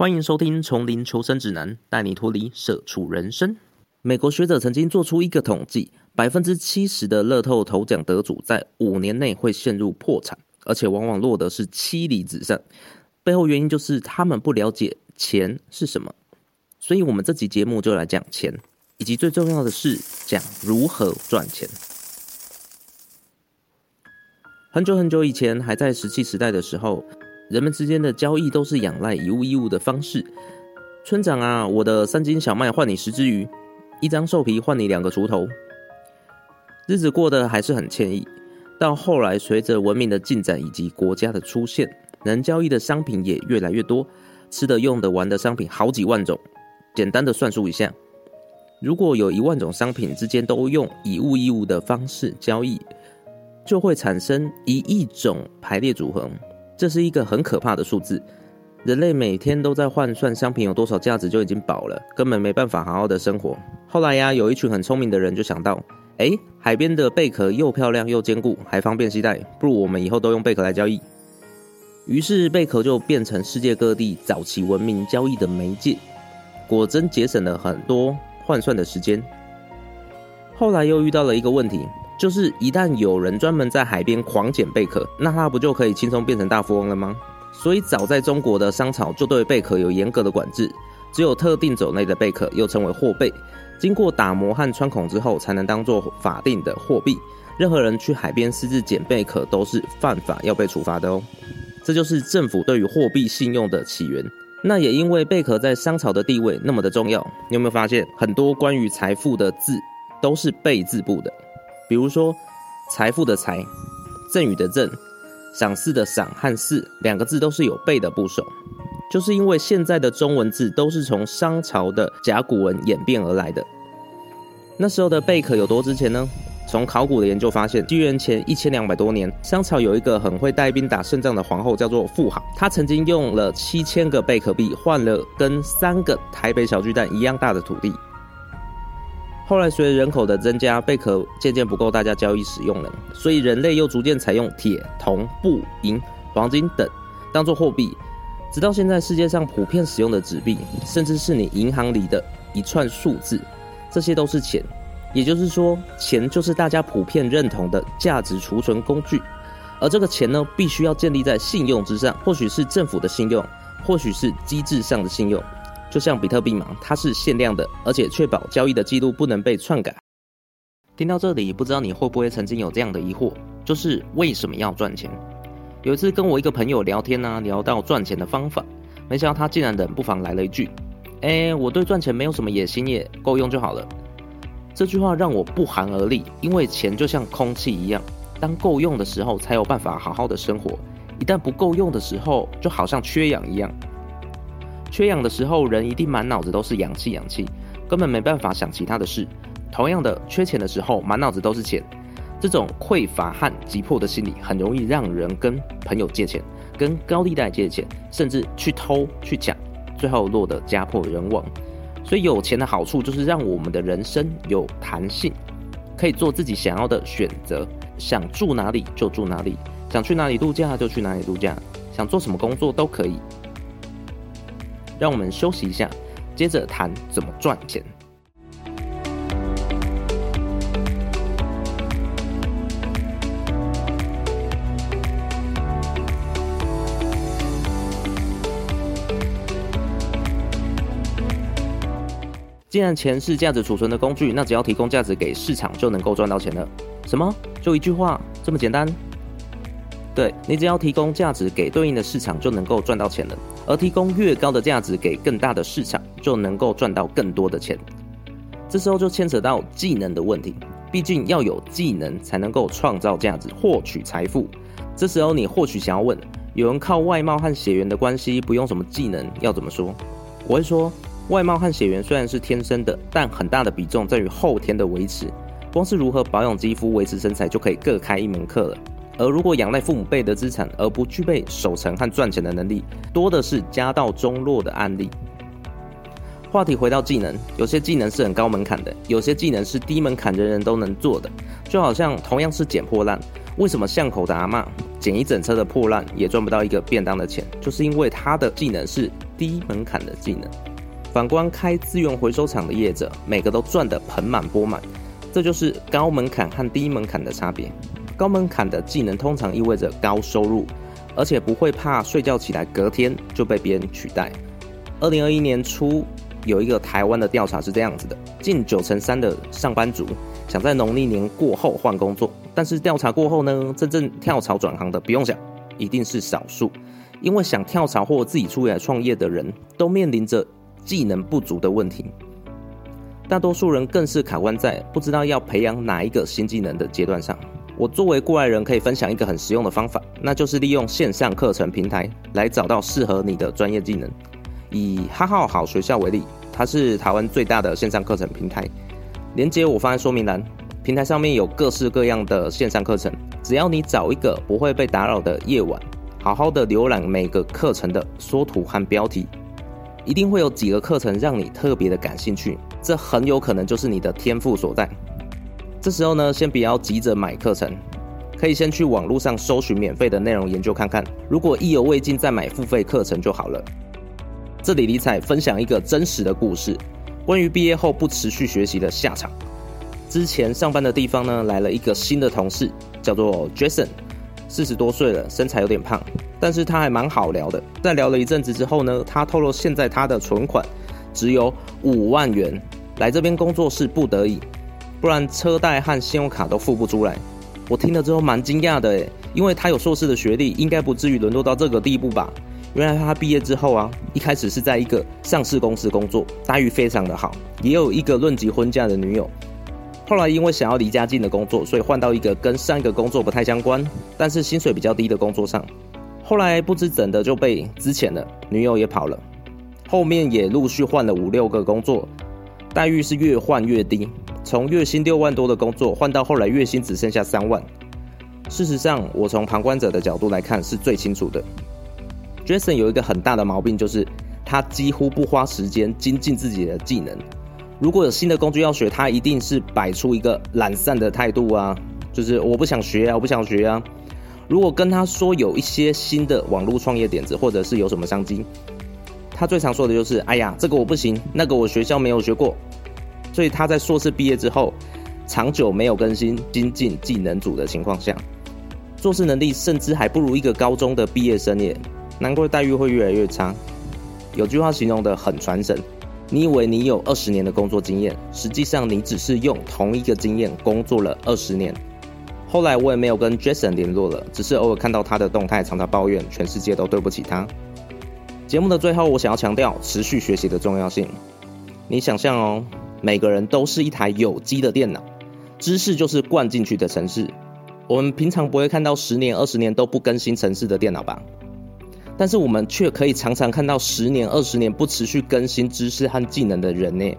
欢迎收听《丛林求生指南》，带你脱离社畜人生。美国学者曾经做出一个统计，百分之七十的乐透头奖得主在五年内会陷入破产，而且往往落得是妻离子散。背后原因就是他们不了解钱是什么。所以，我们这集节目就来讲钱，以及最重要的是讲如何赚钱。很久很久以前，还在石器时代的时候。人们之间的交易都是仰赖以物易物的方式。村长啊，我的三斤小麦换你十只鱼，一张兽皮换你两个锄头。日子过得还是很惬意。到后来，随着文明的进展以及国家的出现，能交易的商品也越来越多，吃的、用的、玩的商品好几万种。简单的算数一下，如果有一万种商品之间都用以物易物的方式交易，就会产生一亿种排列组合。这是一个很可怕的数字，人类每天都在换算商品有多少价值就已经饱了，根本没办法好好的生活。后来呀，有一群很聪明的人就想到，哎，海边的贝壳又漂亮又坚固，还方便携带，不如我们以后都用贝壳来交易。于是贝壳就变成世界各地早期文明交易的媒介，果真节省了很多换算的时间。后来又遇到了一个问题。就是一旦有人专门在海边狂捡贝壳，那他不就可以轻松变成大富翁了吗？所以早在中国的商朝就对贝壳有严格的管制，只有特定种类的贝壳，又称为货贝，经过打磨和穿孔之后，才能当做法定的货币。任何人去海边私自捡贝壳都是犯法，要被处罚的哦。这就是政府对于货币信用的起源。那也因为贝壳在商朝的地位那么的重要，你有没有发现很多关于财富的字都是贝字部的？比如说，财富的财，赠与的赠，赏赐的赏和赐两个字都是有贝的部首，就是因为现在的中文字都是从商朝的甲骨文演变而来的。那时候的贝壳有多值钱呢？从考古的研究发现，公元前一千两百多年，商朝有一个很会带兵打胜仗的皇后，叫做妇好，她曾经用了七千个贝壳币换了跟三个台北小巨蛋一样大的土地。后来随着人口的增加，贝壳渐渐不够大家交易使用了，所以人类又逐渐采用铁、铜、布、银、黄金等当做货币，直到现在世界上普遍使用的纸币，甚至是你银行里的一串数字，这些都是钱。也就是说，钱就是大家普遍认同的价值储存工具，而这个钱呢，必须要建立在信用之上，或许是政府的信用，或许是机制上的信用。就像比特币嘛，它是限量的，而且确保交易的记录不能被篡改。听到这里，不知道你会不会曾经有这样的疑惑，就是为什么要赚钱？有一次跟我一个朋友聊天呢，聊到赚钱的方法，没想到他竟然冷不防来了一句：“哎，我对赚钱没有什么野心耶，够用就好了。”这句话让我不寒而栗，因为钱就像空气一样，当够用的时候才有办法好好的生活，一旦不够用的时候，就好像缺氧一样。缺氧的时候，人一定满脑子都是氧气，氧气，根本没办法想其他的事。同样的，缺钱的时候，满脑子都是钱，这种匮乏和急迫的心理，很容易让人跟朋友借钱，跟高利贷借钱，甚至去偷去抢，最后落得家破人亡。所以，有钱的好处就是让我们的人生有弹性，可以做自己想要的选择，想住哪里就住哪里，想去哪里度假就去哪里度假，想做什么工作都可以。让我们休息一下，接着谈怎么赚钱。既然钱是价值储存的工具，那只要提供价值给市场，就能够赚到钱了。什么？就一句话，这么简单？对你只要提供价值给对应的市场，就能够赚到钱了。而提供越高的价值给更大的市场，就能够赚到更多的钱。这时候就牵扯到技能的问题，毕竟要有技能才能够创造价值、获取财富。这时候你或许想要问：有人靠外貌和血缘的关系，不用什么技能，要怎么说？我会说，外貌和血缘虽然是天生的，但很大的比重在于后天的维持。光是如何保养肌肤、维持身材，就可以各开一门课了。而如果仰赖父母辈的资产而不具备守成和赚钱的能力，多的是家道中落的案例。话题回到技能，有些技能是很高门槛的，有些技能是低门槛，人人都能做的。就好像同样是捡破烂，为什么巷口的阿妈捡一整车的破烂也赚不到一个便当的钱？就是因为他的技能是低门槛的技能。反观开资源回收厂的业者，每个都赚得盆满钵满。这就是高门槛和低门槛的差别。高门槛的技能通常意味着高收入，而且不会怕睡觉起来隔天就被别人取代。二零二一年初，有一个台湾的调查是这样子的：近九成三的上班族想在农历年过后换工作，但是调查过后呢，真正跳槽转行的不用想，一定是少数。因为想跳槽或自己出来创业的人都面临着技能不足的问题，大多数人更是卡关在不知道要培养哪一个新技能的阶段上。我作为过来人，可以分享一个很实用的方法，那就是利用线上课程平台来找到适合你的专业技能。以哈号好学校为例，它是台湾最大的线上课程平台，连接我放在说明栏。平台上面有各式各样的线上课程，只要你找一个不会被打扰的夜晚，好好的浏览每个课程的缩图和标题，一定会有几个课程让你特别的感兴趣，这很有可能就是你的天赋所在。这时候呢，先不要急着买课程，可以先去网络上搜寻免费的内容研究看看，如果意犹未尽，再买付费课程就好了。这里李彩分享一个真实的故事，关于毕业后不持续学习的下场。之前上班的地方呢，来了一个新的同事，叫做 Jason，四十多岁了，身材有点胖，但是他还蛮好聊的。在聊了一阵子之后呢，他透露现在他的存款只有五万元，来这边工作是不得已，不然车贷和信用卡都付不出来。我听了之后蛮惊讶的诶，因为他有硕士的学历，应该不至于沦落到这个地步吧。原来他毕业之后啊，一开始是在一个上市公司工作，待遇非常的好，也有一个论及婚嫁的女友。后来因为想要离家近的工作，所以换到一个跟上一个工作不太相关，但是薪水比较低的工作上。后来不知怎的就被资遣了，女友也跑了。后面也陆续换了五六个工作，待遇是越换越低，从月薪六万多的工作换到后来月薪只剩下三万。事实上，我从旁观者的角度来看是最清楚的。Jason 有一个很大的毛病，就是他几乎不花时间精进自己的技能。如果有新的工具要学，他一定是摆出一个懒散的态度啊，就是我不想学啊，我不想学啊。如果跟他说有一些新的网络创业点子，或者是有什么商机，他最常说的就是：“哎呀，这个我不行，那个我学校没有学过。”所以他在硕士毕业之后，长久没有更新精进技能组的情况下，做事能力甚至还不如一个高中的毕业生耶。难怪待遇会越来越差。有句话形容的很传神：你以为你有二十年的工作经验，实际上你只是用同一个经验工作了二十年。后来我也没有跟 Jason 联络了，只是偶尔看到他的动态，常常抱怨全世界都对不起他。节目的最后，我想要强调持续学习的重要性。你想象哦，每个人都是一台有机的电脑，知识就是灌进去的城市。我们平常不会看到十年、二十年都不更新城市的电脑吧？但是我们却可以常常看到十年、二十年不持续更新知识和技能的人呢。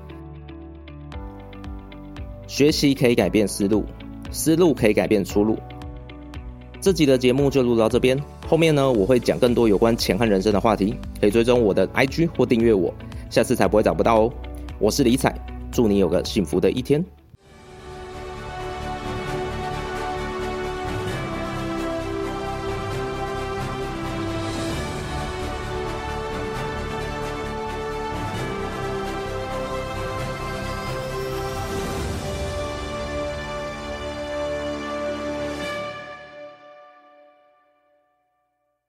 学习可以改变思路，思路可以改变出路。这集的节目就录到这边，后面呢我会讲更多有关钱和人生的话题，可以追踪我的 IG 或订阅我，下次才不会找不到哦。我是李彩，祝你有个幸福的一天。